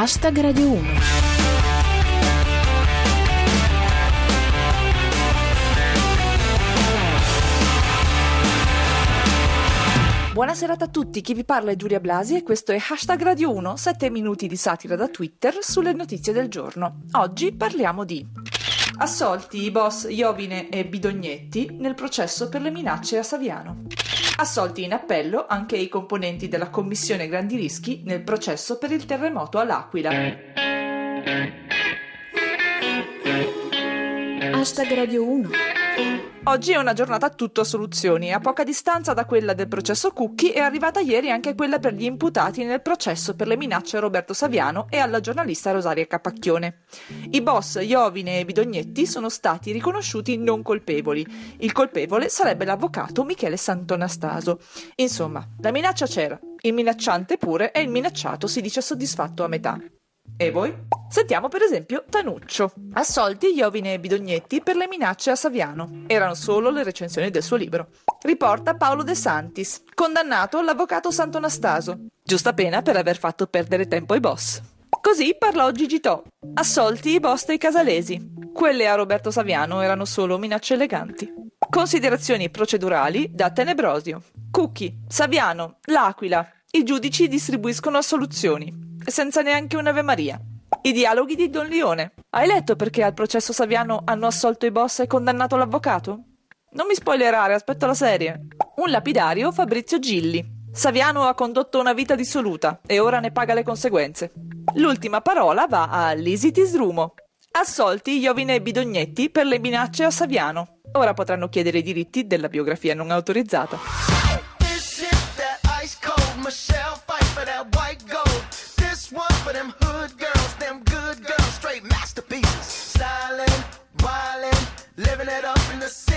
Hashtag Radio 1. Buona serata a tutti, chi vi parla è Giulia Blasi e questo è Hashtag Radio 1, 7 minuti di satira da Twitter sulle notizie del giorno. Oggi parliamo di assolti i boss Iovine e Bidognetti nel processo per le minacce a Saviano. Assolti in appello anche i componenti della commissione grandi rischi nel processo per il terremoto all'Aquila. Hashtag Radio 1. Oggi è una giornata tutto a soluzioni. A poca distanza da quella del processo Cucchi è arrivata ieri anche quella per gli imputati nel processo per le minacce a Roberto Saviano e alla giornalista Rosaria Capacchione. I boss Iovine e Bidognetti sono stati riconosciuti non colpevoli. Il colpevole sarebbe l'avvocato Michele Santonastaso. Insomma, la minaccia c'era, il minacciante pure e il minacciato si dice soddisfatto a metà. E voi? Sentiamo per esempio Tanuccio. Assolti Iovine e Bidognetti per le minacce a Saviano. Erano solo le recensioni del suo libro. Riporta Paolo De Santis. Condannato l'avvocato Santonastaso. Giusta pena per aver fatto perdere tempo ai boss. Così parlò Gigi To. Assolti i boss dei casalesi. Quelle a Roberto Saviano erano solo minacce eleganti. Considerazioni procedurali da Tenebrosio. Cucchi, Saviano, L'Aquila. I giudici distribuiscono assoluzioni senza neanche un'Ave Maria. I dialoghi di Don Leone. Hai letto perché al processo Saviano hanno assolto i boss e condannato l'avvocato? Non mi spoilerare, aspetto la serie. Un lapidario Fabrizio Gilli. Saviano ha condotto una vita dissoluta e ora ne paga le conseguenze. L'ultima parola va a Lisi Tisrumo. Assolti Iovine e Bidognetti per le minacce a Saviano. Ora potranno chiedere i diritti della biografia non autorizzata.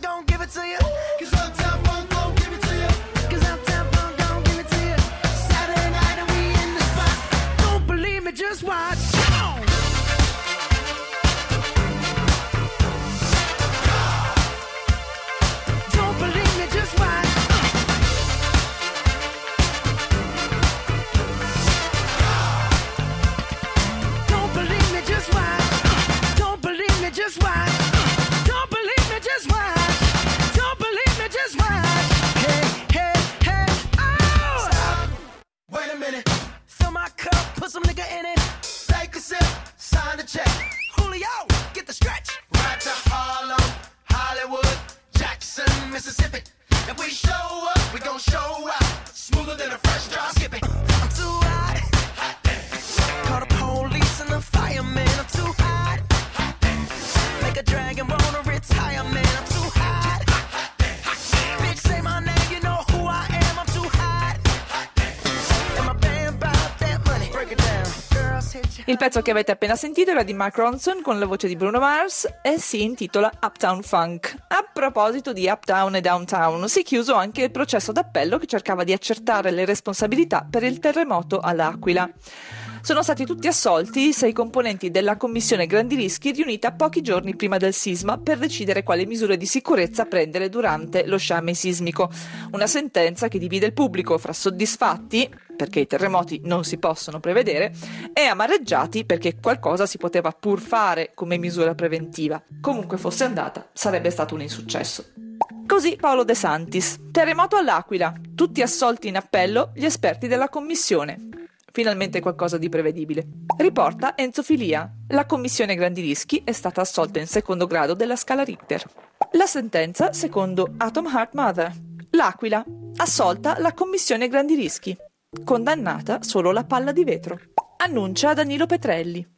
Don't give it to you. Cause Il pezzo che avete appena sentito era di Mark Ronson con la voce di Bruno Mars e si intitola Uptown Funk. Proposito di Uptown e Downtown, si è chiuso anche il processo d'appello che cercava di accertare le responsabilità per il terremoto all'Aquila. Sono stati tutti assolti i sei componenti della commissione grandi rischi riunita pochi giorni prima del sisma per decidere quali misure di sicurezza prendere durante lo sciame sismico. Una sentenza che divide il pubblico fra soddisfatti, perché i terremoti non si possono prevedere, e amareggiati perché qualcosa si poteva pur fare come misura preventiva. Comunque fosse andata, sarebbe stato un insuccesso. Così Paolo De Santis. Terremoto all'Aquila. Tutti assolti in appello gli esperti della commissione. Finalmente qualcosa di prevedibile. Riporta Enzo Filia. La commissione grandi rischi è stata assolta in secondo grado della scala Richter. La sentenza secondo Atom Heart Mother. L'Aquila. Assolta la commissione grandi rischi. Condannata solo la palla di vetro. Annuncia Danilo Petrelli.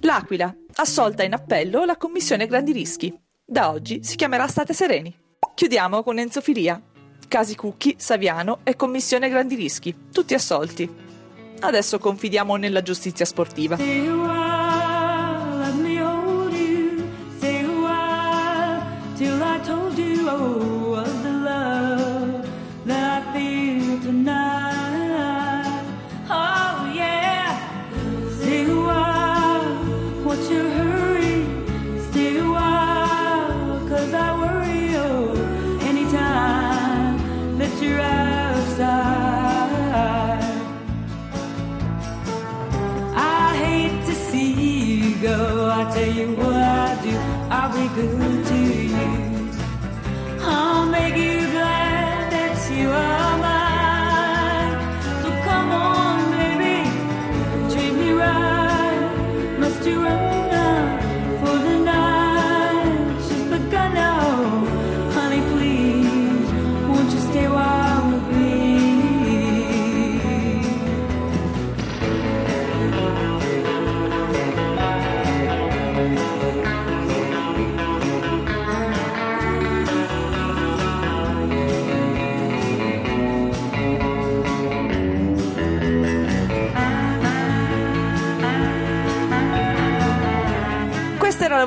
L'Aquila. Assolta in appello la commissione grandi rischi. Da oggi si chiamerà State Sereni. Chiudiamo con Enzo Filia. Casi Cucchi, Saviano e commissione grandi rischi. Tutti assolti. Adesso confidiamo nella giustizia sportiva. Cause I worry, oh, anytime that. Be good to you. I'll make you glad that you are mine. So come on, baby, treat me right. Must you run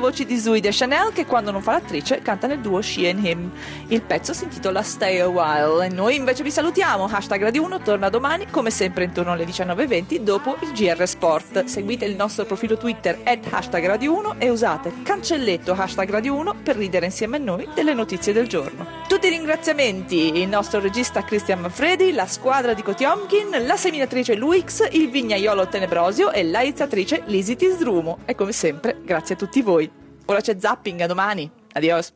voce di de Chanel che quando non fa l'attrice canta nel duo She and Him. Il pezzo si intitola Stay a While e noi invece vi salutiamo. Hashtag Radio 1 torna domani come sempre intorno alle 19.20 dopo il GR Sport. Seguite il nostro profilo Twitter at hashtag Radio 1 e usate cancelletto hashtag Radio 1 per ridere insieme a noi delle notizie del giorno. Tutti i ringraziamenti, il nostro regista Christian Manfredi, la squadra di Kotiomkin, la seminatrice Luix, il vignaiolo Tenebrosio e l'aizzatrice Lisi Tisdrumo. E come sempre, grazie a tutti voi. Ora c'è zapping, a domani. Adios.